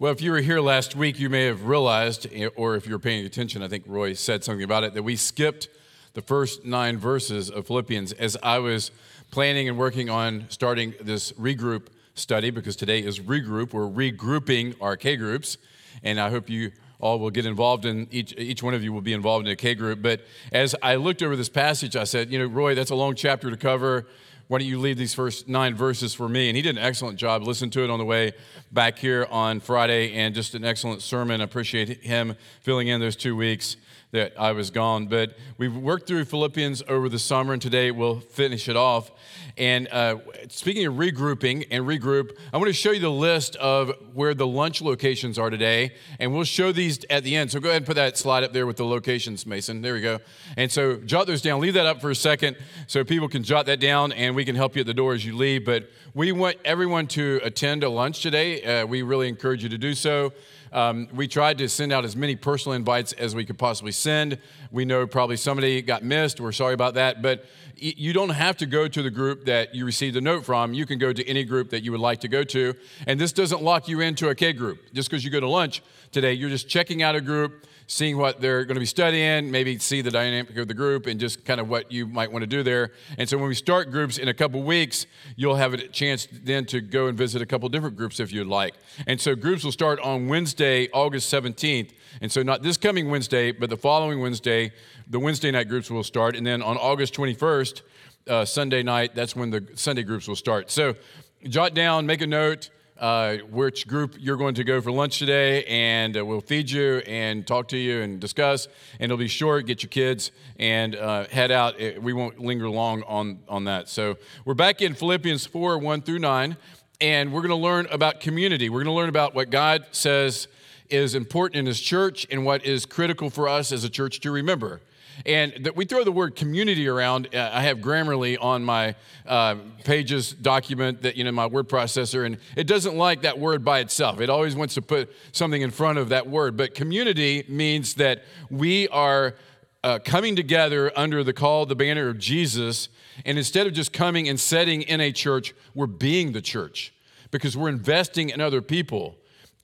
Well, if you were here last week, you may have realized, eh, or if you were paying attention, I think Roy said something about it, that we skipped the first nine verses of Philippians as I was planning and working on starting this regroup study because today is regroup. We're regrouping our K groups, and I hope you all will get involved in each each one of you will be involved in a K group. But as I looked over this passage, I said, you know, Roy, that's a long chapter to cover why don't you leave these first nine verses for me? And he did an excellent job. Listen to it on the way back here on Friday, and just an excellent sermon. Appreciate him filling in those two weeks that I was gone. But we've worked through Philippians over the summer, and today we'll finish it off. And uh, speaking of regrouping and regroup, I want to show you the list of where the lunch locations are today. And we'll show these at the end. So go ahead and put that slide up there with the locations, Mason. There we go. And so jot those down. Leave that up for a second so people can jot that down and we can help you at the door as you leave. But we want everyone to attend a lunch today. Uh, we really encourage you to do so. Um, we tried to send out as many personal invites as we could possibly send. We know probably somebody got missed. We're sorry about that. But you don't have to go to the group that you received a note from. You can go to any group that you would like to go to. And this doesn't lock you into a K group. Just because you go to lunch today, you're just checking out a group seeing what they're going to be studying, maybe see the dynamic of the group and just kind of what you might want to do there. And so when we start groups in a couple weeks, you'll have a chance then to go and visit a couple different groups if you'd like. And so groups will start on Wednesday, August 17th. And so not this coming Wednesday, but the following Wednesday, the Wednesday night groups will start. And then on August 21st, uh, Sunday night, that's when the Sunday groups will start. So jot down, make a note uh, which group you're going to go for lunch today, and uh, we'll feed you and talk to you and discuss. And it'll be short. Get your kids and uh, head out. We won't linger long on on that. So we're back in Philippians 4 1 through 9, and we're going to learn about community. We're going to learn about what God says is important in His church and what is critical for us as a church to remember. And that we throw the word community around. Uh, I have Grammarly on my uh, pages document that, you know, my word processor, and it doesn't like that word by itself. It always wants to put something in front of that word. But community means that we are uh, coming together under the call, the banner of Jesus. And instead of just coming and setting in a church, we're being the church because we're investing in other people.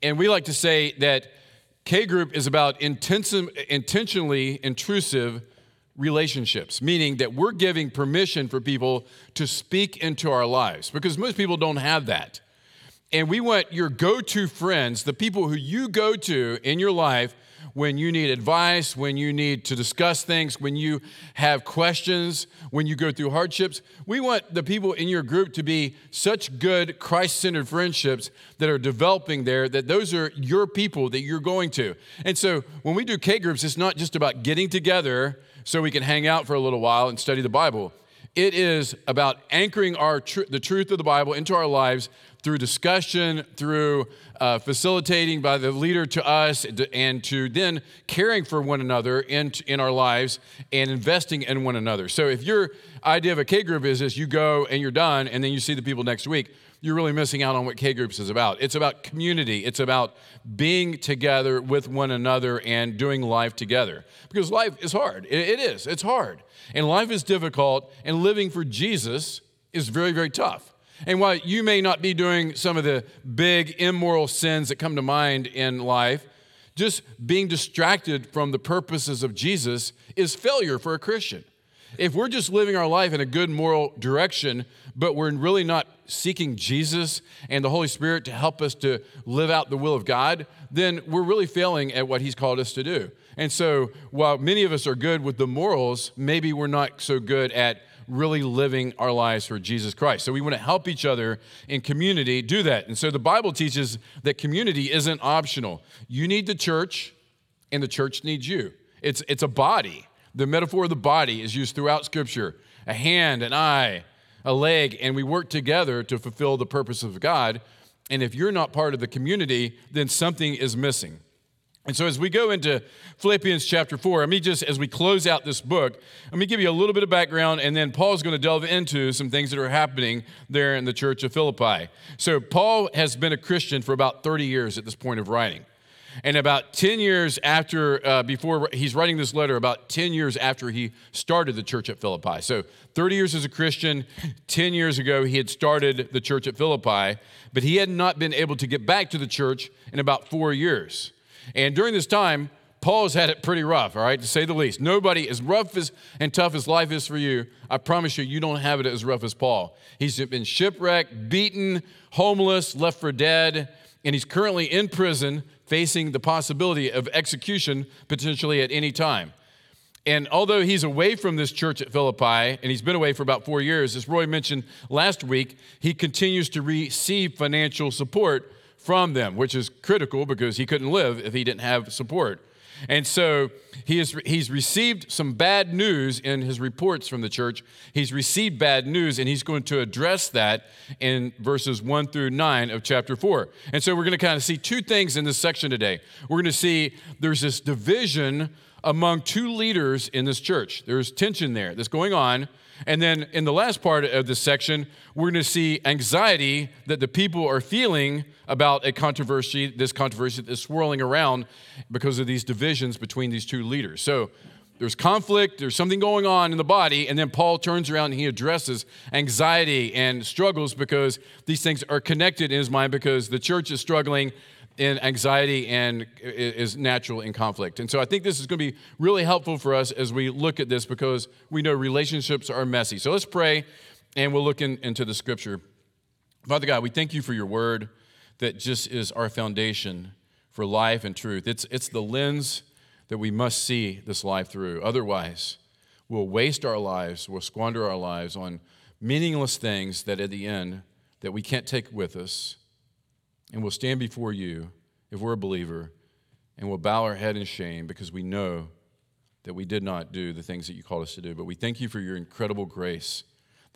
And we like to say that K group is about intentionally intrusive relationships, meaning that we're giving permission for people to speak into our lives because most people don't have that. And we want your go to friends, the people who you go to in your life when you need advice, when you need to discuss things, when you have questions, when you go through hardships. We want the people in your group to be such good Christ centered friendships that are developing there that those are your people that you're going to. And so when we do K groups, it's not just about getting together so we can hang out for a little while and study the Bible. It is about anchoring our tr- the truth of the Bible into our lives through discussion, through uh, facilitating by the leader to us, and to then caring for one another in, in our lives and investing in one another. So if your idea of a K group is this, you go and you're done, and then you see the people next week, you're really missing out on what K groups is about. It's about community. It's about being together with one another and doing life together. Because life is hard. it, it is. It's hard. And life is difficult, and living for Jesus is very, very tough. And while you may not be doing some of the big immoral sins that come to mind in life, just being distracted from the purposes of Jesus is failure for a Christian. If we're just living our life in a good moral direction, but we're really not seeking Jesus and the Holy Spirit to help us to live out the will of God, then we're really failing at what He's called us to do. And so, while many of us are good with the morals, maybe we're not so good at really living our lives for Jesus Christ. So we want to help each other in community do that. And so the Bible teaches that community isn't optional. You need the church, and the church needs you. It's, it's a body. The metaphor of the body is used throughout Scripture a hand, an eye, a leg, and we work together to fulfill the purpose of God. And if you're not part of the community, then something is missing. And so, as we go into Philippians chapter 4, let me just, as we close out this book, let me give you a little bit of background, and then Paul's going to delve into some things that are happening there in the church of Philippi. So, Paul has been a Christian for about 30 years at this point of writing. And about 10 years after, uh, before he's writing this letter, about 10 years after he started the church at Philippi. So 30 years as a Christian, 10 years ago, he had started the church at Philippi, but he had not been able to get back to the church in about four years. And during this time, Paul's had it pretty rough, all right, to say the least. Nobody, as rough as, and tough as life is for you, I promise you, you don't have it as rough as Paul. He's been shipwrecked, beaten, homeless, left for dead, and he's currently in prison facing the possibility of execution potentially at any time. And although he's away from this church at Philippi, and he's been away for about four years, as Roy mentioned last week, he continues to receive financial support from them, which is critical because he couldn't live if he didn't have support. And so he has, he's received some bad news in his reports from the church. He's received bad news, and he's going to address that in verses 1 through 9 of chapter 4. And so we're going to kind of see two things in this section today. We're going to see there's this division among two leaders in this church, there's tension there that's going on. And then in the last part of this section, we're going to see anxiety that the people are feeling about a controversy, this controversy that's swirling around because of these divisions between these two leaders. So there's conflict, there's something going on in the body, and then Paul turns around and he addresses anxiety and struggles because these things are connected in his mind because the church is struggling in anxiety and is natural in conflict. And so I think this is going to be really helpful for us as we look at this because we know relationships are messy. So let's pray and we'll look in, into the scripture. Father God, we thank you for your word that just is our foundation for life and truth. It's, it's the lens that we must see this life through. Otherwise, we'll waste our lives, we'll squander our lives on meaningless things that at the end that we can't take with us. And we'll stand before you if we're a believer and we'll bow our head in shame because we know that we did not do the things that you called us to do. But we thank you for your incredible grace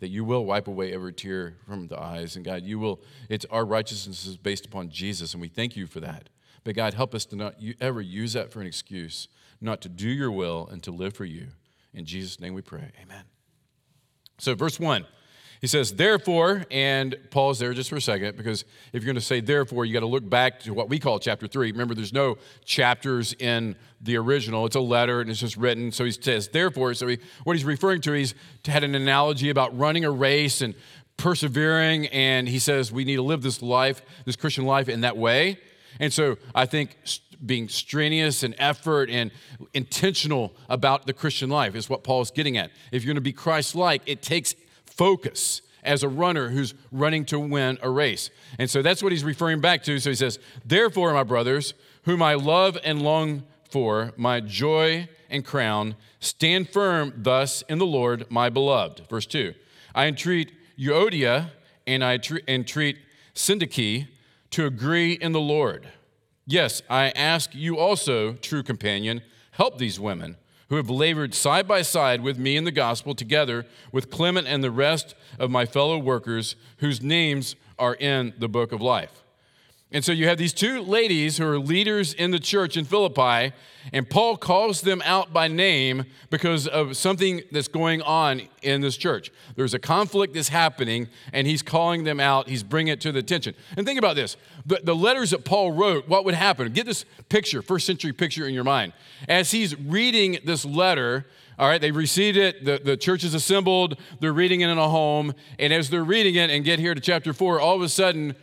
that you will wipe away every tear from the eyes. And God, you will, it's our righteousness is based upon Jesus, and we thank you for that. But God, help us to not ever use that for an excuse, not to do your will and to live for you. In Jesus' name we pray. Amen. So, verse 1. He says, therefore, and pause there just for a second, because if you're going to say therefore, you got to look back to what we call chapter three. Remember, there's no chapters in the original, it's a letter and it's just written. So he says, therefore, so he, what he's referring to, he's had an analogy about running a race and persevering, and he says we need to live this life, this Christian life, in that way. And so I think being strenuous and effort and intentional about the Christian life is what Paul is getting at. If you're going to be Christ like, it takes focus as a runner who's running to win a race. And so that's what he's referring back to. So he says, Therefore, my brothers, whom I love and long for, my joy and crown, stand firm thus in the Lord, my beloved. Verse 2 I entreat Euodia and I entreat Syntyche to agree in the Lord. Yes, I ask you also, true companion, help these women who have labored side by side with me in the gospel, together with Clement and the rest of my fellow workers whose names are in the book of life. And so you have these two ladies who are leaders in the church in Philippi, and Paul calls them out by name because of something that's going on in this church. There's a conflict that's happening, and he's calling them out. He's bringing it to the attention. And think about this the, the letters that Paul wrote, what would happen? Get this picture, first century picture in your mind. As he's reading this letter, all right, they received it. The, the church is assembled. They're reading it in a home. And as they're reading it and get here to chapter four, all of a sudden,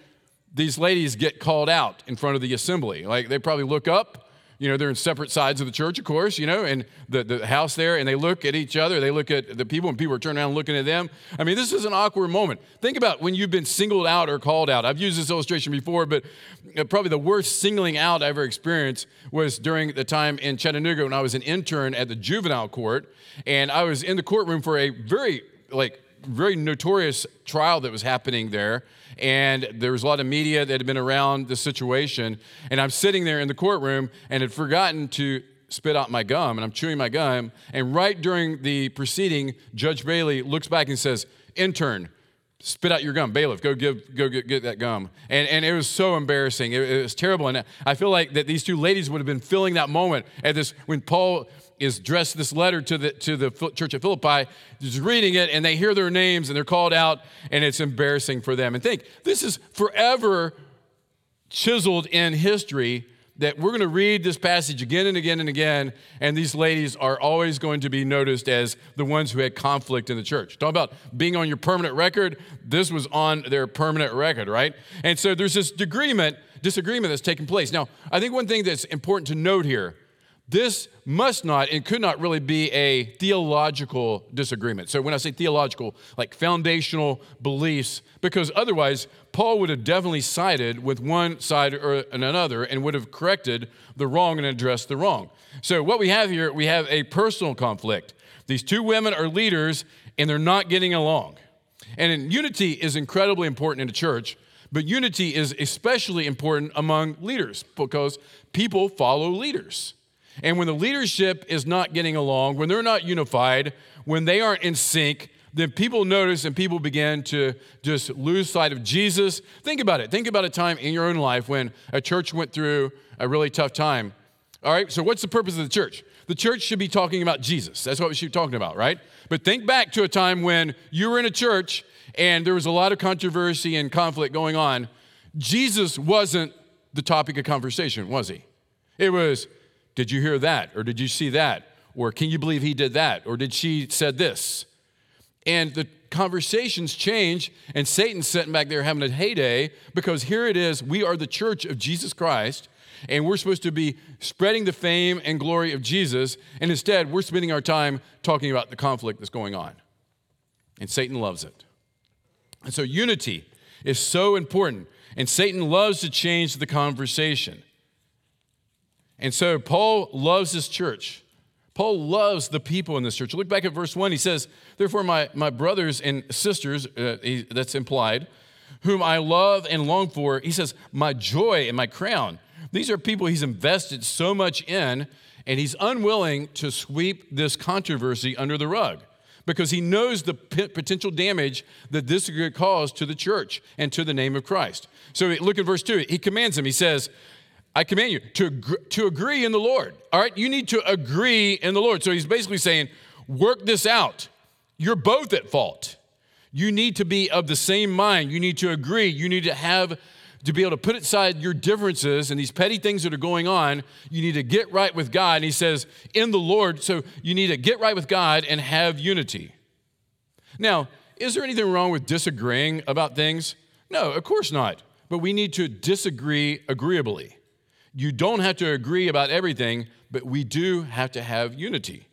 these ladies get called out in front of the assembly. Like they probably look up, you know, they're in separate sides of the church, of course, you know, and the, the house there, and they look at each other, they look at the people, and people are turning around looking at them. I mean, this is an awkward moment. Think about when you've been singled out or called out. I've used this illustration before, but uh, probably the worst singling out I ever experienced was during the time in Chattanooga when I was an intern at the juvenile court, and I was in the courtroom for a very, like, very notorious trial that was happening there and there was a lot of media that had been around the situation. And I'm sitting there in the courtroom and had forgotten to spit out my gum, and I'm chewing my gum. And right during the proceeding, Judge Bailey looks back and says, Intern, spit out your gum. Bailiff, go give, go get, get that gum. And, and it was so embarrassing. It, it was terrible. And I feel like that these two ladies would have been filling that moment at this when Paul is dressed this letter to the, to the church of Philippi, is reading it, and they hear their names and they're called out, and it's embarrassing for them. And think, this is forever chiseled in history that we're going to read this passage again and again and again, and these ladies are always going to be noticed as the ones who had conflict in the church. Talk about being on your permanent record. This was on their permanent record, right? And so there's this disagreement, disagreement that's taking place. Now, I think one thing that's important to note here this must not and could not really be a theological disagreement. So, when I say theological, like foundational beliefs, because otherwise, Paul would have definitely sided with one side or another and would have corrected the wrong and addressed the wrong. So, what we have here, we have a personal conflict. These two women are leaders and they're not getting along. And unity is incredibly important in a church, but unity is especially important among leaders because people follow leaders. And when the leadership is not getting along, when they're not unified, when they aren't in sync, then people notice and people begin to just lose sight of Jesus. Think about it. Think about a time in your own life when a church went through a really tough time. All right, so what's the purpose of the church? The church should be talking about Jesus. That's what we should be talking about, right? But think back to a time when you were in a church and there was a lot of controversy and conflict going on. Jesus wasn't the topic of conversation, was he? It was did you hear that? Or did you see that? Or can you believe he did that? Or did she said this? And the conversations change, and Satan's sitting back there having a heyday because here it is we are the church of Jesus Christ, and we're supposed to be spreading the fame and glory of Jesus, and instead we're spending our time talking about the conflict that's going on. And Satan loves it. And so unity is so important, and Satan loves to change the conversation. And so Paul loves his church. Paul loves the people in this church. Look back at verse 1. He says, Therefore, my, my brothers and sisters, uh, he, that's implied, whom I love and long for, he says, my joy and my crown. These are people he's invested so much in, and he's unwilling to sweep this controversy under the rug because he knows the p- potential damage that this could cause to the church and to the name of Christ. So look at verse 2. He commands him, he says, I command you to, to agree in the Lord. All right, you need to agree in the Lord. So he's basically saying, work this out. You're both at fault. You need to be of the same mind. You need to agree. You need to have to be able to put aside your differences and these petty things that are going on. You need to get right with God. And he says, in the Lord. So you need to get right with God and have unity. Now, is there anything wrong with disagreeing about things? No, of course not. But we need to disagree agreeably. You don't have to agree about everything, but we do have to have unity.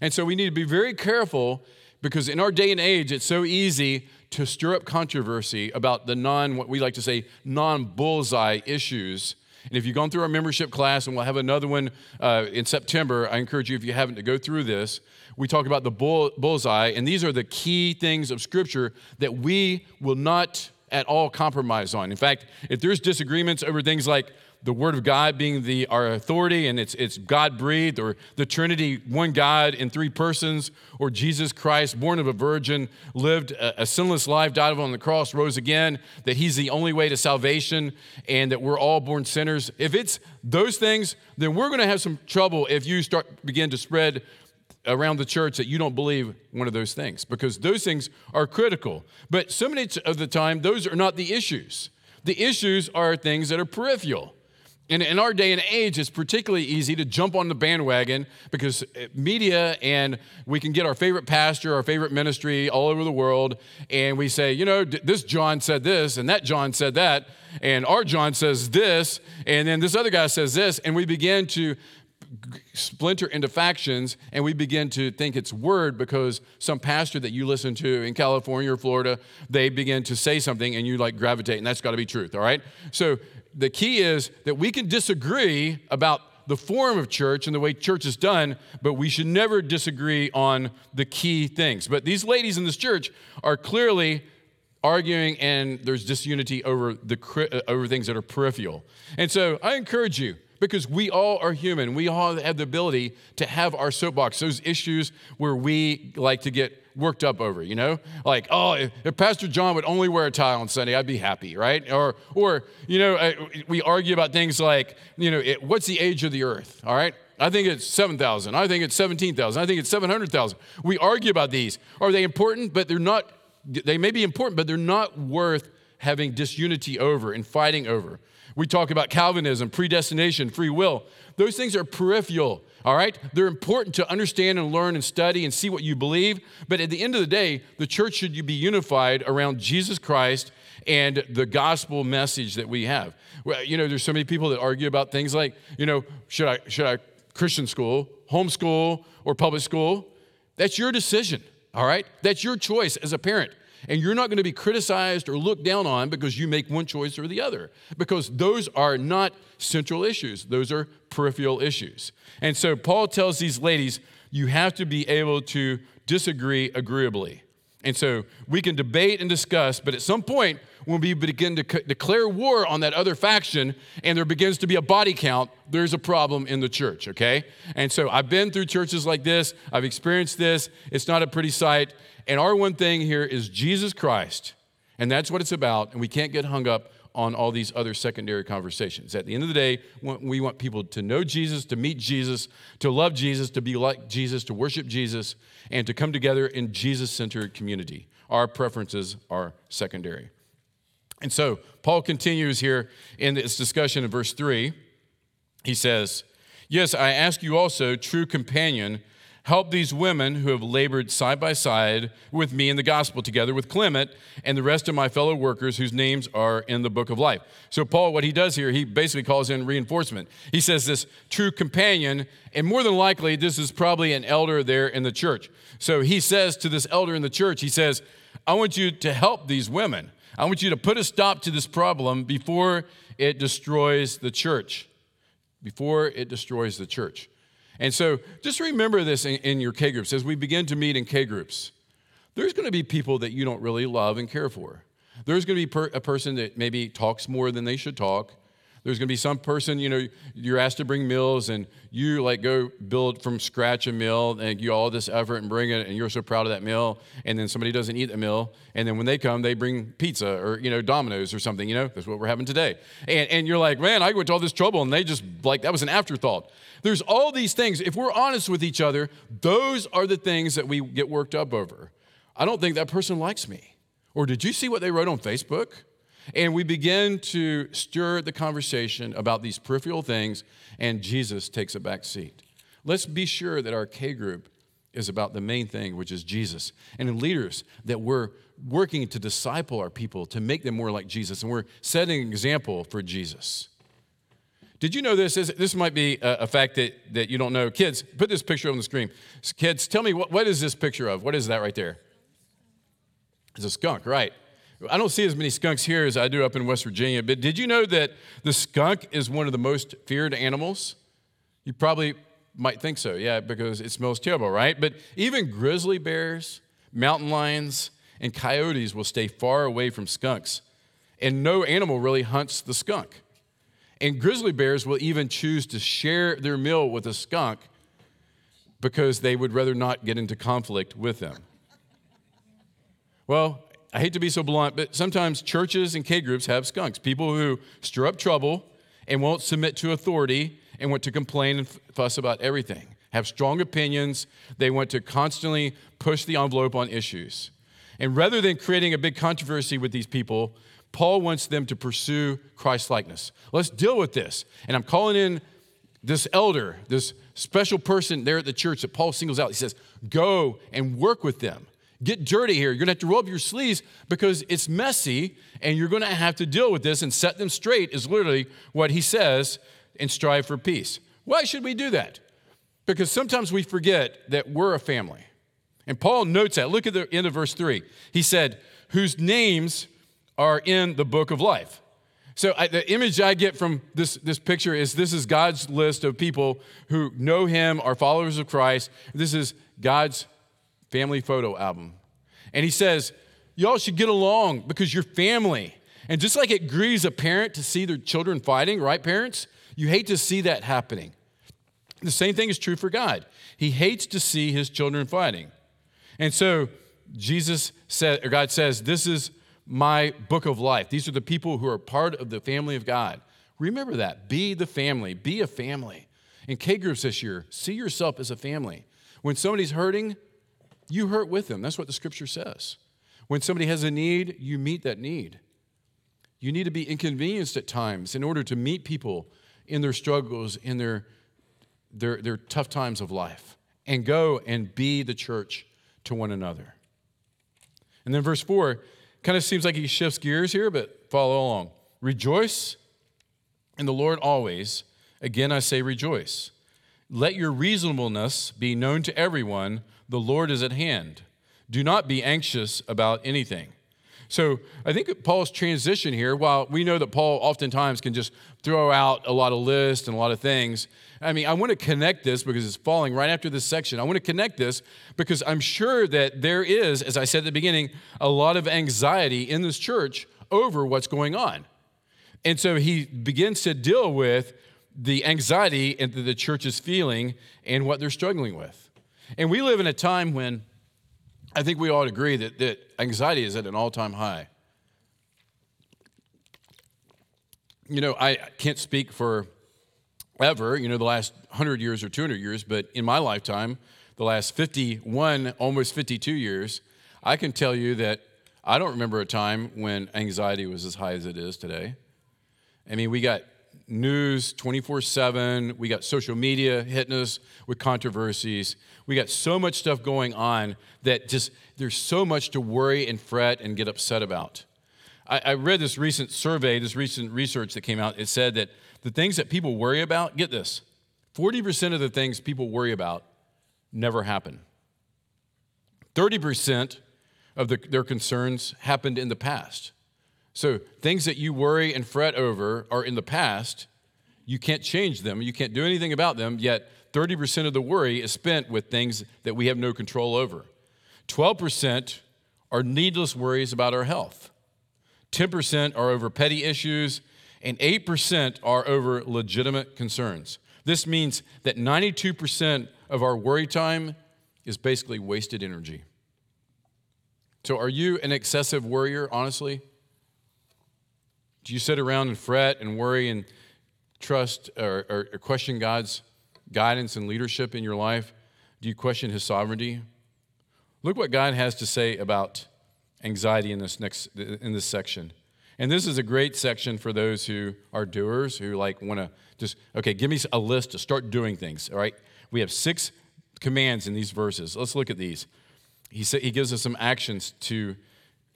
And so we need to be very careful because in our day and age, it's so easy to stir up controversy about the non, what we like to say, non bullseye issues. And if you've gone through our membership class, and we'll have another one uh, in September, I encourage you, if you haven't, to go through this. We talk about the bull, bullseye, and these are the key things of Scripture that we will not at all compromise on. In fact, if there's disagreements over things like the Word of God being the, our authority and it's, it's God breathed, or the Trinity, one God in three persons, or Jesus Christ, born of a virgin, lived a, a sinless life, died on the cross, rose again, that He's the only way to salvation, and that we're all born sinners. If it's those things, then we're going to have some trouble if you start begin to spread around the church that you don't believe one of those things because those things are critical. But so many of the time, those are not the issues. The issues are things that are peripheral. And in our day and age, it's particularly easy to jump on the bandwagon because uh, media and we can get our favorite pastor, our favorite ministry all over the world, and we say, you know, this John said this, and that John said that, and our John says this, and then this other guy says this, and we begin to splinter into factions and we begin to think it's word because some pastor that you listen to in California or Florida, they begin to say something and you like gravitate, and that's got to be truth, all right? So the key is that we can disagree about the form of church and the way church is done, but we should never disagree on the key things. But these ladies in this church are clearly arguing and there's disunity over the uh, over things that are peripheral. And so I encourage you because we all are human. We all have the ability to have our soapbox, those issues where we like to get worked up over, you know? Like, oh, if, if Pastor John would only wear a tie on Sunday, I'd be happy, right? Or, or you know, uh, we argue about things like, you know, it, what's the age of the earth, all right? I think it's 7,000. I think it's 17,000. I think it's 700,000. We argue about these. Are they important? But they're not, they may be important, but they're not worth having disunity over and fighting over. We talk about Calvinism, predestination, free will. Those things are peripheral, all right? They're important to understand and learn and study and see what you believe. But at the end of the day, the church should be unified around Jesus Christ and the gospel message that we have. Well, you know, there's so many people that argue about things like, you know, should I, should I Christian school, homeschool, or public school? That's your decision, all right? That's your choice as a parent. And you're not going to be criticized or looked down on because you make one choice or the other, because those are not central issues, those are peripheral issues. And so Paul tells these ladies, you have to be able to disagree agreeably. And so we can debate and discuss, but at some point, when we begin to declare war on that other faction and there begins to be a body count, there's a problem in the church, okay? And so I've been through churches like this, I've experienced this. It's not a pretty sight. And our one thing here is Jesus Christ. And that's what it's about. And we can't get hung up on all these other secondary conversations. At the end of the day, we want people to know Jesus, to meet Jesus, to love Jesus, to be like Jesus, to worship Jesus, and to come together in Jesus centered community. Our preferences are secondary. And so Paul continues here in this discussion in verse 3. He says, Yes, I ask you also, true companion, help these women who have labored side by side with me in the gospel, together with Clement and the rest of my fellow workers whose names are in the book of life. So, Paul, what he does here, he basically calls in reinforcement. He says this true companion, and more than likely, this is probably an elder there in the church. So, he says to this elder in the church, he says, I want you to help these women. I want you to put a stop to this problem before it destroys the church. Before it destroys the church. And so just remember this in, in your K groups as we begin to meet in K groups. There's going to be people that you don't really love and care for. There's going to be per, a person that maybe talks more than they should talk. There's going to be some person, you know, you're asked to bring meals and you like go build from scratch a meal and you all this effort and bring it and you're so proud of that meal. And then somebody doesn't eat the meal. And then when they come, they bring pizza or, you know, Domino's or something, you know, that's what we're having today. And, and you're like, man, I went to all this trouble and they just like, that was an afterthought. There's all these things. If we're honest with each other, those are the things that we get worked up over. I don't think that person likes me. Or did you see what they wrote on Facebook? And we begin to stir the conversation about these peripheral things, and Jesus takes a back seat. Let's be sure that our K group is about the main thing, which is Jesus. And in leaders, that we're working to disciple our people to make them more like Jesus, and we're setting an example for Jesus. Did you know this? This might be a fact that, that you don't know. Kids, put this picture on the screen. Kids, tell me what, what is this picture of? What is that right there? It's a skunk, right? I don't see as many skunks here as I do up in West Virginia, but did you know that the skunk is one of the most feared animals? You probably might think so, yeah, because it smells terrible, right? But even grizzly bears, mountain lions, and coyotes will stay far away from skunks. And no animal really hunts the skunk. And grizzly bears will even choose to share their meal with a skunk because they would rather not get into conflict with them. Well, I hate to be so blunt, but sometimes churches and K groups have skunks, people who stir up trouble and won't submit to authority and want to complain and fuss about everything, have strong opinions, they want to constantly push the envelope on issues. And rather than creating a big controversy with these people, Paul wants them to pursue Christ likeness. Let's deal with this. And I'm calling in this elder, this special person there at the church that Paul singles out. He says, Go and work with them. Get dirty here. You're going to have to roll up your sleeves because it's messy and you're going to have to deal with this and set them straight, is literally what he says, and strive for peace. Why should we do that? Because sometimes we forget that we're a family. And Paul notes that. Look at the end of verse 3. He said, Whose names are in the book of life. So I, the image I get from this, this picture is this is God's list of people who know him, are followers of Christ. This is God's family photo album. And he says, Y'all should get along because you're family. And just like it grieves a parent to see their children fighting, right, parents? You hate to see that happening. The same thing is true for God. He hates to see his children fighting. And so Jesus said, or God says, This is my book of life. These are the people who are part of the family of God. Remember that. Be the family. Be a family. In K groups this year, see yourself as a family. When somebody's hurting, you hurt with them. That's what the scripture says. When somebody has a need, you meet that need. You need to be inconvenienced at times in order to meet people in their struggles, in their, their, their tough times of life, and go and be the church to one another. And then verse 4 kind of seems like he shifts gears here, but follow along. Rejoice in the Lord always. Again, I say rejoice. Let your reasonableness be known to everyone. The Lord is at hand. Do not be anxious about anything. So I think Paul's transition here, while we know that Paul oftentimes can just throw out a lot of lists and a lot of things, I mean, I want to connect this because it's falling right after this section. I want to connect this because I'm sure that there is, as I said at the beginning, a lot of anxiety in this church over what's going on. And so he begins to deal with the anxiety that the church is feeling and what they're struggling with. And we live in a time when I think we all agree that, that anxiety is at an all time high. You know, I can't speak for ever, you know, the last 100 years or 200 years, but in my lifetime, the last 51, almost 52 years, I can tell you that I don't remember a time when anxiety was as high as it is today. I mean, we got news 24 7. We got social media hitting us with controversies. We got so much stuff going on that just there's so much to worry and fret and get upset about. I, I read this recent survey, this recent research that came out. It said that the things that people worry about, get this 40% of the things people worry about never happen. 30% of the, their concerns happened in the past. So, things that you worry and fret over are in the past. You can't change them, you can't do anything about them, yet 30% of the worry is spent with things that we have no control over. 12% are needless worries about our health. 10% are over petty issues, and 8% are over legitimate concerns. This means that 92% of our worry time is basically wasted energy. So, are you an excessive worrier, honestly? Do you sit around and fret and worry and trust or, or, or question God's guidance and leadership in your life? Do you question His sovereignty? Look what God has to say about anxiety in this next in this section. And this is a great section for those who are doers who like want to just okay, give me a list to start doing things, all right? We have six commands in these verses. Let's look at these. He sa- he gives us some actions to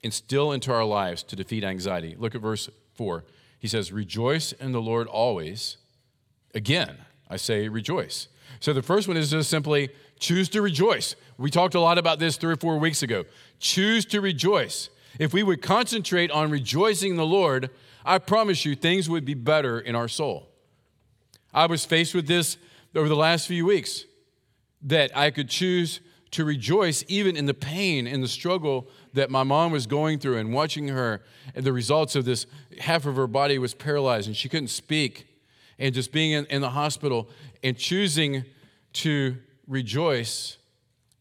instill into our lives to defeat anxiety. Look at verse 4. He says, Rejoice in the Lord always. Again, I say rejoice. So the first one is just simply choose to rejoice. We talked a lot about this three or four weeks ago. Choose to rejoice. If we would concentrate on rejoicing in the Lord, I promise you things would be better in our soul. I was faced with this over the last few weeks that I could choose to rejoice even in the pain and the struggle that my mom was going through and watching her and the results of this half of her body was paralyzed and she couldn't speak. And just being in, in the hospital and choosing to rejoice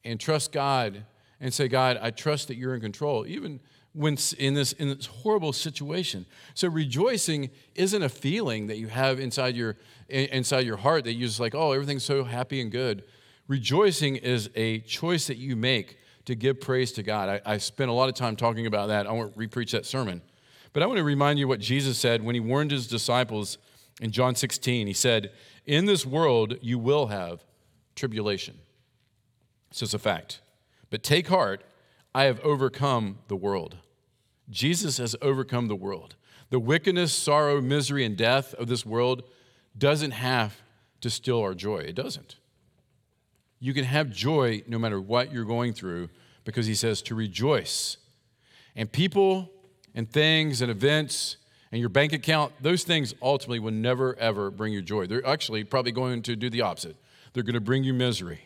and trust god and say god i trust that you're in control even when in this in this horrible situation. So rejoicing isn't a feeling that you have inside your inside your heart that you're just like oh everything's so happy and good rejoicing is a choice that you make to give praise to God. I, I spent a lot of time talking about that. I won't repreach that sermon. But I want to remind you what Jesus said when he warned his disciples in John 16. He said, In this world you will have tribulation. This is a fact. But take heart, I have overcome the world. Jesus has overcome the world. The wickedness, sorrow, misery, and death of this world doesn't have to steal our joy. It doesn't. You can have joy no matter what you're going through because he says to rejoice. And people and things and events and your bank account, those things ultimately will never, ever bring you joy. They're actually probably going to do the opposite. They're going to bring you misery.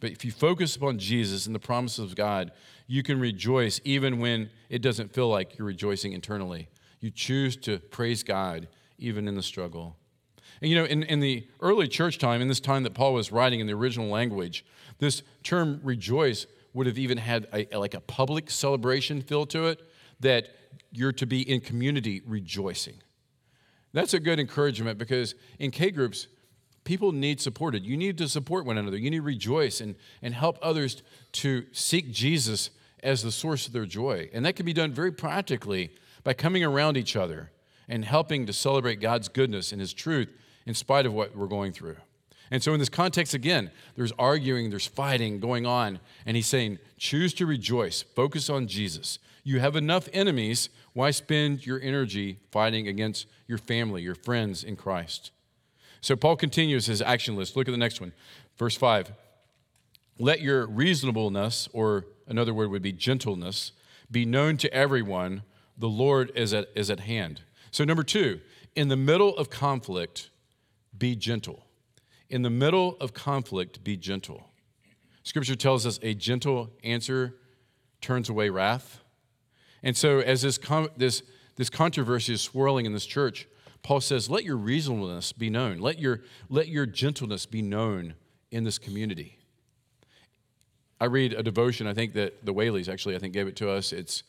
But if you focus upon Jesus and the promises of God, you can rejoice even when it doesn't feel like you're rejoicing internally. You choose to praise God even in the struggle. You know, in, in the early church time, in this time that Paul was writing in the original language, this term rejoice would have even had a, like a public celebration feel to it that you're to be in community rejoicing. That's a good encouragement because in K groups, people need supported. You need to support one another. You need to rejoice and, and help others to seek Jesus as the source of their joy. And that can be done very practically by coming around each other and helping to celebrate God's goodness and His truth in spite of what we're going through. And so, in this context, again, there's arguing, there's fighting going on. And he's saying, choose to rejoice, focus on Jesus. You have enough enemies. Why spend your energy fighting against your family, your friends in Christ? So, Paul continues his action list. Look at the next one. Verse 5 Let your reasonableness, or another word would be gentleness, be known to everyone. The Lord is at, is at hand. So, number two, in the middle of conflict, be gentle. In the middle of conflict, be gentle. Scripture tells us a gentle answer turns away wrath. And so, as this, this, this controversy is swirling in this church, Paul says, Let your reasonableness be known, let your, let your gentleness be known in this community. I read a devotion, I think that the Whaleys actually, I think, gave it to us. It's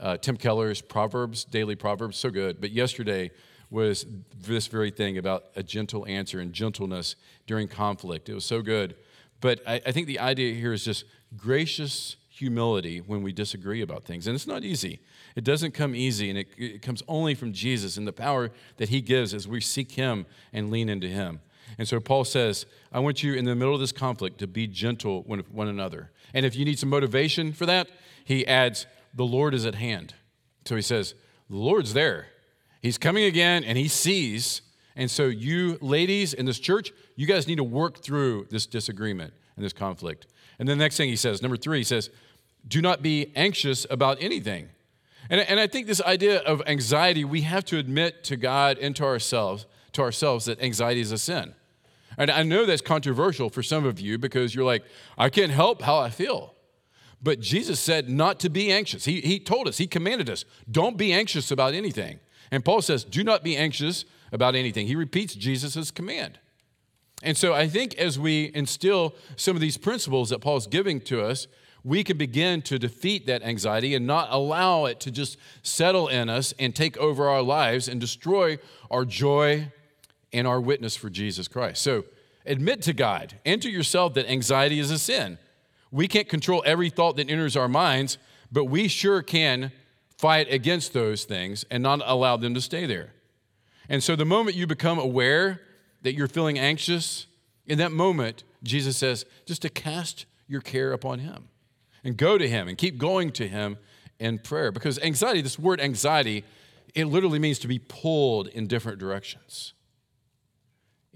uh, Tim Keller's Proverbs, Daily Proverbs, so good. But yesterday, was this very thing about a gentle answer and gentleness during conflict. It was so good. But I, I think the idea here is just gracious humility when we disagree about things. And it's not easy. It doesn't come easy, and it, it comes only from Jesus and the power that he gives as we seek him and lean into him. And so Paul says, I want you in the middle of this conflict to be gentle with one another. And if you need some motivation for that, he adds, The Lord is at hand. So he says, The Lord's there. He's coming again and he sees. And so, you ladies in this church, you guys need to work through this disagreement and this conflict. And the next thing he says, number three, he says, do not be anxious about anything. And, and I think this idea of anxiety, we have to admit to God and to ourselves, to ourselves that anxiety is a sin. And I know that's controversial for some of you because you're like, I can't help how I feel. But Jesus said not to be anxious. He, he told us, He commanded us, don't be anxious about anything. And Paul says, Do not be anxious about anything. He repeats Jesus' command. And so I think as we instill some of these principles that Paul's giving to us, we can begin to defeat that anxiety and not allow it to just settle in us and take over our lives and destroy our joy and our witness for Jesus Christ. So admit to God and to yourself that anxiety is a sin. We can't control every thought that enters our minds, but we sure can fight against those things and not allow them to stay there. And so the moment you become aware that you're feeling anxious, in that moment, Jesus says, just to cast your care upon Him and go to Him and keep going to Him in prayer. Because anxiety, this word anxiety, it literally means to be pulled in different directions.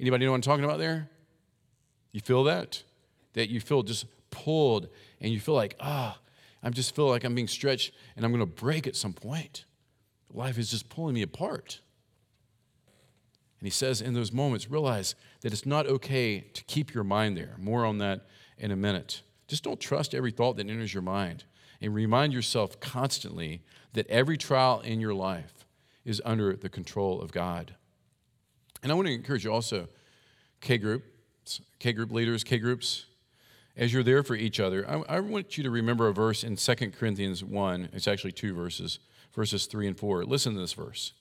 Anybody know what I'm talking about there? You feel that? That you feel just pulled and you feel like, ah, I just feel like I'm being stretched and I'm going to break at some point. Life is just pulling me apart. And he says, in those moments, realize that it's not okay to keep your mind there. More on that in a minute. Just don't trust every thought that enters your mind. And remind yourself constantly that every trial in your life is under the control of God. And I want to encourage you also, K group, K group leaders, K groups, as you're there for each other, I, I, want you to remember a verse in 2 Corinthians 1. It's actually two verses, verses 3 and 4. Listen to this verse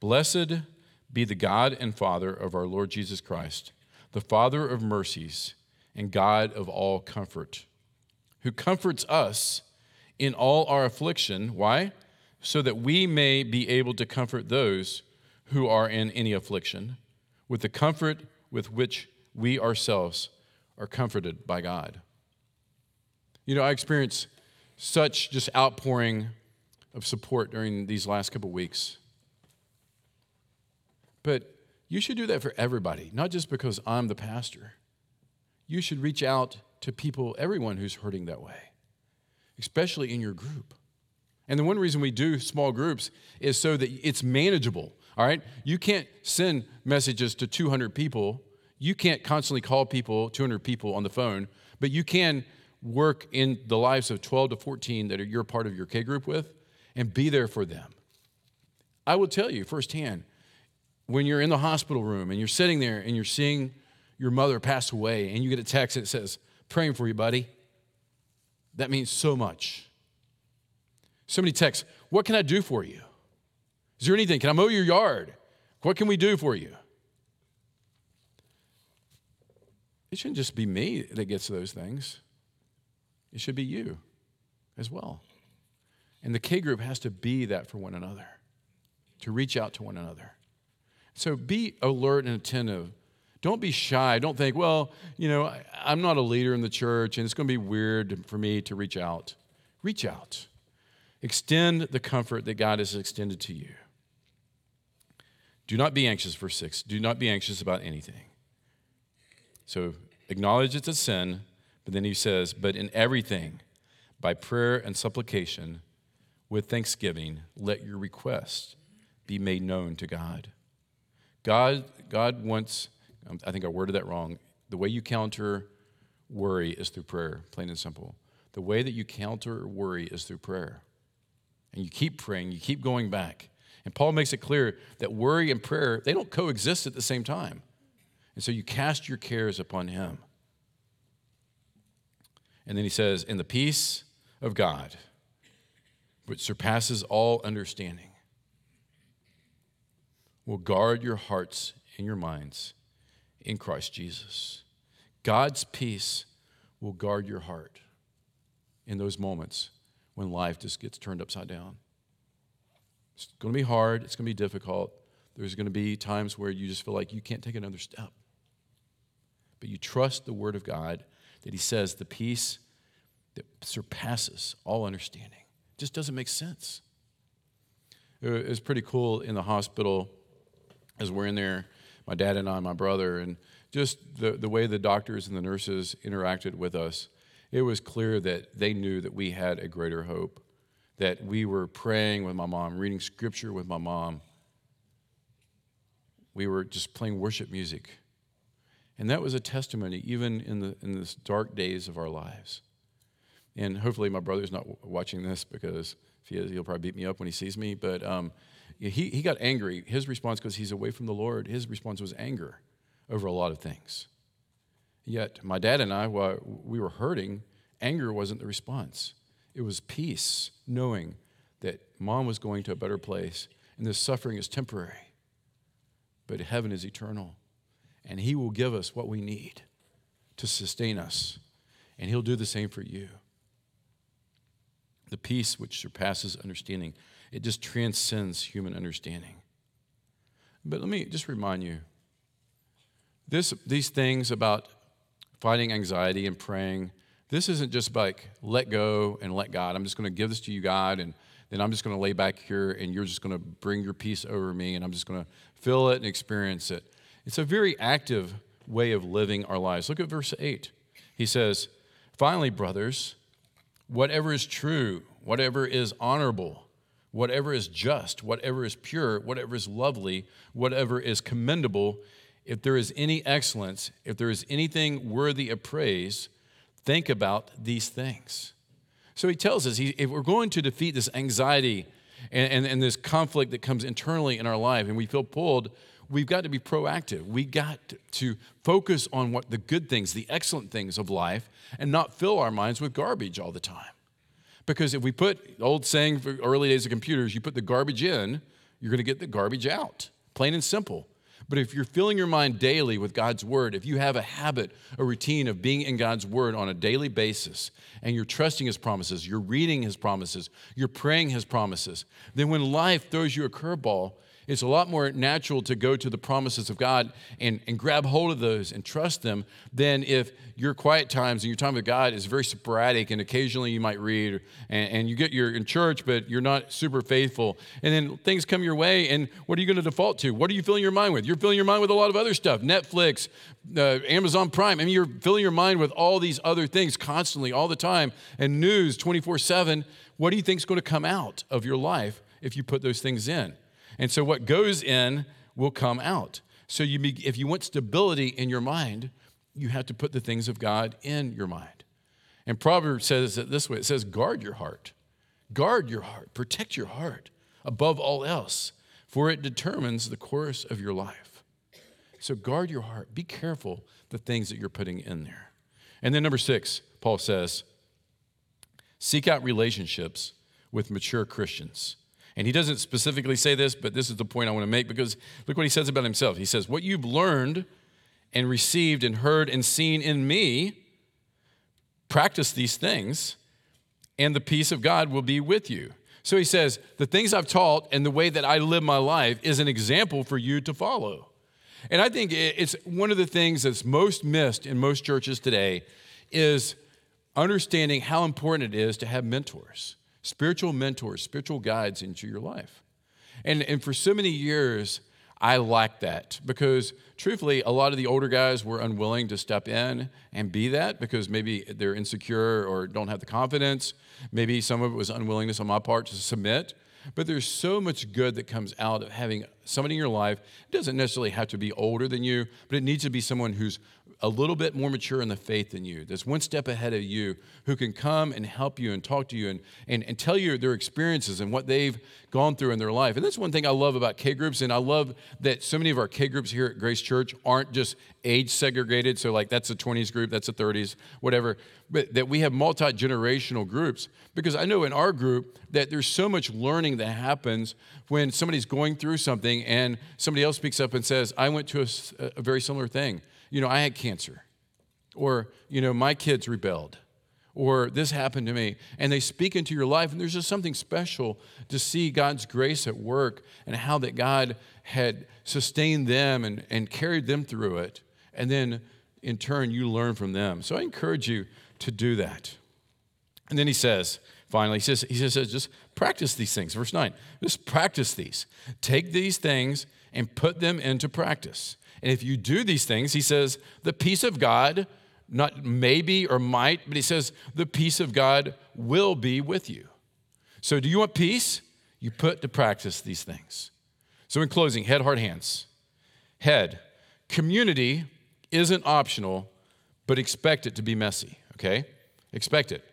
Blessed be the God and Father of our Lord Jesus Christ, the Father of mercies and God of all comfort, who comforts us in all our affliction. Why? So that we may be able to comfort those who are in any affliction with the comfort with which we ourselves are comforted by God. You know, I experienced such just outpouring of support during these last couple weeks. But you should do that for everybody, not just because I'm the pastor. You should reach out to people, everyone who's hurting that way, especially in your group. And the one reason we do small groups is so that it's manageable. All right? You can't send messages to 200 people you can't constantly call people, 200 people on the phone, but you can work in the lives of 12 to 14 that are you're part of your K group with and be there for them. I will tell you firsthand, when you're in the hospital room and you're sitting there and you're seeing your mother pass away and you get a text that says, praying for you, buddy, that means so much. So many texts, what can I do for you? Is there anything? Can I mow your yard? What can we do for you? It shouldn't just be me that gets those things, it should be you as well. And the K group has to be that for one another, to reach out to one another. So be alert and attentive. Don't be shy. Don't think, well, you know, I'm not a leader in the church and it's going to be weird for me to reach out. Reach out. Extend the comfort that God has extended to you. Do not be anxious, verse 6. Do not be anxious about anything. So acknowledge it's a sin, but then he says, but in everything, by prayer and supplication, with thanksgiving, let your requests be made known to God. God, God wants, um, I think I worded that wrong. The way you counter worry is through prayer, plain and simple. The way that you counter worry is through prayer. And you keep praying, you keep going back. And Paul makes it clear that worry and prayer, they don't coexist at the same time. And so you cast your cares upon him. And then he says, In the peace of God, which surpasses all understanding, will guard your hearts and your minds in Christ Jesus. God's peace will guard your heart in those moments when life just gets turned upside down. It's going to be hard, it's going to be difficult. There's going to be times where you just feel like you can't take another step. But you trust the Word of God that He says the peace that surpasses all understanding just doesn't make sense. It was pretty cool in the hospital as we're in there, my dad and I, my brother, and just the, the way the doctors and the nurses interacted with us, it was clear that they knew that we had a greater hope, that we were praying with my mom, reading scripture with my mom. We were just playing worship music. And that was a testimony, even in the in the dark days of our lives. And hopefully, my brother's not watching this because if he is, he'll probably beat me up when he sees me. But um, he, he got angry. His response, because he's away from the Lord, his response was anger over a lot of things. Yet, my dad and I, while we were hurting, anger wasn't the response. It was peace, knowing that mom was going to a better place and this suffering is temporary, but heaven is eternal. And he will give us what we need to sustain us. And he'll do the same for you the peace which surpasses understanding. It just transcends human understanding. But let me just remind you this, these things about fighting anxiety and praying, this isn't just like let go and let God. I'm just going to give this to you, God, and then I'm just going to lay back here and you're just going to bring your peace over me and I'm just going to feel it and experience it. It's a very active way of living our lives. Look at verse 8. He says, Finally, brothers, whatever is true, whatever is honorable, whatever is just, whatever is pure, whatever is lovely, whatever is commendable, if there is any excellence, if there is anything worthy of praise, think about these things. So he tells us if we're going to defeat this anxiety and, and, and this conflict that comes internally in our life and we feel pulled, we've got to be proactive. We got to focus on what the good things, the excellent things of life, and not fill our minds with garbage all the time. Because if we put, old saying for early days of computers, you put the garbage in, you're going to get the garbage out, plain and simple. But if you're filling your mind daily with God's word, if you have a habit, a routine of being in God's word on a daily basis, and you're trusting his promises, you're reading his promises, you're praying his promises, then when life throws you a curveball, it's a lot more natural to go to the promises of God and, and grab hold of those and trust them than if your quiet times and your time with God is very sporadic and occasionally you might read and, and you get you're in church but you're not super faithful and then things come your way and what are you going to default to? What are you filling your mind with? You're filling your mind with a lot of other stuff, Netflix, uh, Amazon Prime. I mean, you're filling your mind with all these other things constantly, all the time, and news 24 7. What do you think is going to come out of your life if you put those things in? And so what goes in will come out. So you be, if you want stability in your mind, you have to put the things of God in your mind. And Proverbs says it this way it says, guard your heart. Guard your heart. Protect your heart above all else, for it determines the course of your life. So guard your heart. Be careful the things that you're putting in there. And then number six, Paul says, seek out relationships with mature Christians. And he doesn't specifically say this, but this is the point I want to make because look what he says about himself. He says, What you've learned and received and heard and seen in me, practice these things, and the peace of God will be with you. So he says, The things I've taught and the way that I live my life is an example for you to follow. And I think it's one of the things that's most missed in most churches today is understanding how important it is to have mentors, spiritual mentors, spiritual guides into your life. And, and for so many years, I lacked that because truthfully, a lot of the older guys were unwilling to step in and be that because maybe they're insecure or don't have the confidence. Maybe some of it was unwillingness on my part to submit. But there's so much good that comes out of having somebody in your life. It doesn't necessarily have to be older than you, but it needs to be someone who's a little bit more mature in the faith than you, that's one step ahead of you, who can come and help you and talk to you and, and, and tell you their experiences and what they've gone through in their life. And that's one thing I love about K groups. And I love that so many of our K groups here at Grace Church aren't just age segregated. So, like, that's a 20s group, that's a 30s, whatever. But that we have multi generational groups. Because I know in our group that there's so much learning that happens when somebody's going through something and somebody else speaks up and says, I went to a, a very similar thing you know, I had cancer, or, you know, my kids rebelled, or this happened to me. And they speak into your life, and there's just something special to see God's grace at work and how that God had sustained them and, and carried them through it. And then in turn, you learn from them. So I encourage you to do that. And then he says, finally, he says, he says, just practice these things. Verse 9, just practice these. Take these things and put them into practice. And if you do these things, he says, the peace of God, not maybe or might, but he says, the peace of God will be with you. So, do you want peace? You put to practice these things. So, in closing, head, heart, hands. Head, community isn't optional, but expect it to be messy, okay? Expect it.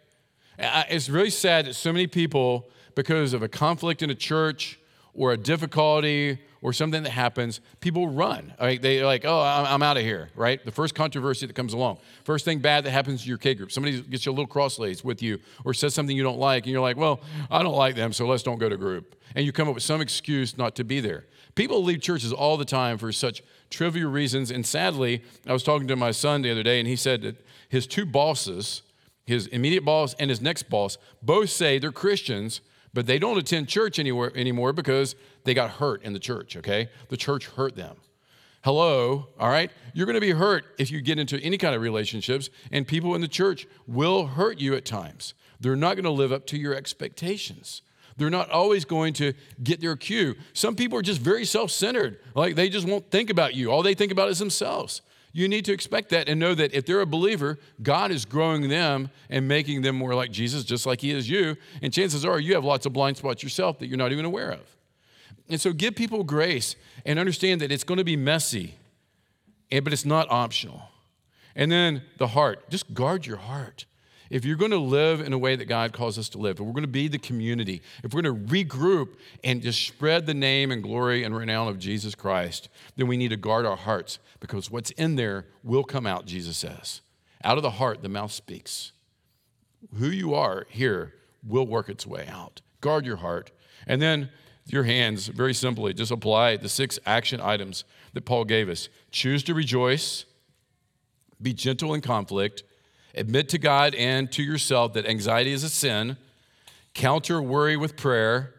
It's really sad that so many people, because of a conflict in a church or a difficulty or something that happens, people run. Right? They're like, oh, I'm, out of here, right? The first controversy that comes along. First thing bad that happens to your K group. Somebody gets you a little crossways with you or says something you don't like, and you're like, well, I don't like them, so let's don't go to group. And you come up with some excuse not to be there. People leave churches all the time for such trivial reasons. And sadly, I was talking to my son the other day, and he said that his two bosses, his immediate boss and his next boss, both say they're Christians but they don't attend church anywhere anymore because they got hurt in the church, okay? The church hurt them. Hello, all right? You're going to be hurt if you get into any kind of relationships, and people in the church will hurt you at times. They're not going to live up to your expectations. They're not always going to get their cue. Some people are just very self centered, like they just won't think about you. All they think about is themselves you need to expect that and know that if they're a believer, God is growing them and making them more like Jesus, just like He is you. And chances are you have lots of blind spots yourself that you're not even aware of. And so give people grace and understand that it's going to be messy, but it's not optional. And then the heart, just guard your heart. If you're going to live in a way that God calls us to live, if we're going to be the community, if we're going to regroup and just spread the name and glory and renown of Jesus Christ, then we need to guard our hearts because what's in there will come out, Jesus says. Out of the heart, the mouth speaks. Who you are here will work its way out. Guard your heart. And then your hands, very simply, just apply the six action items that Paul gave us choose to rejoice, be gentle in conflict Admit to God and to yourself that anxiety is a sin. Counter worry with prayer.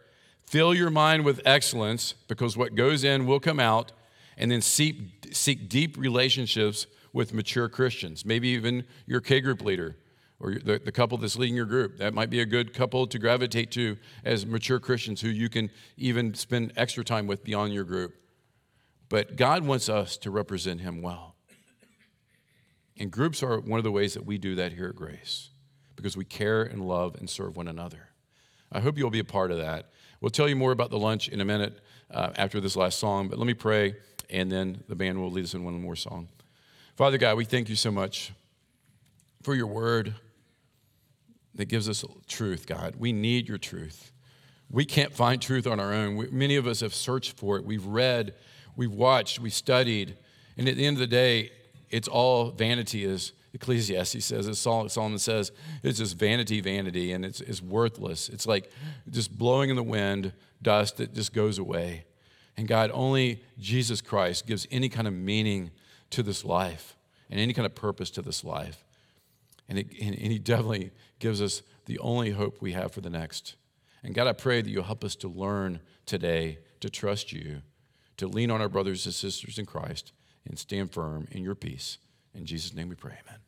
Fill your mind with excellence because what goes in will come out. And then seek, seek deep relationships with mature Christians, maybe even your K group leader or the, the couple that's leading your group. That might be a good couple to gravitate to as mature Christians who you can even spend extra time with beyond your group. But God wants us to represent Him well. And groups are one of the ways that we do that here at Grace because we care and love and serve one another. I hope you'll be a part of that. We'll tell you more about the lunch in a minute uh, after this last song, but let me pray, and then the band will lead us in one more song. Father God, we thank you so much for your word that gives us truth, God. We need your truth. We can't find truth on our own. We, many of us have searched for it. We've read, we've watched, we've studied, and at the end of the day, it's all vanity, as Ecclesiastes says, as Solomon says, it's just vanity, vanity, and it's, it's worthless. It's like just blowing in the wind, dust that just goes away. And God, only Jesus Christ gives any kind of meaning to this life and any kind of purpose to this life. And, it, and, and He definitely gives us the only hope we have for the next. And God, I pray that you'll help us to learn today to trust you, to lean on our brothers and sisters in Christ, and stand firm in your peace. In Jesus' name we pray, amen.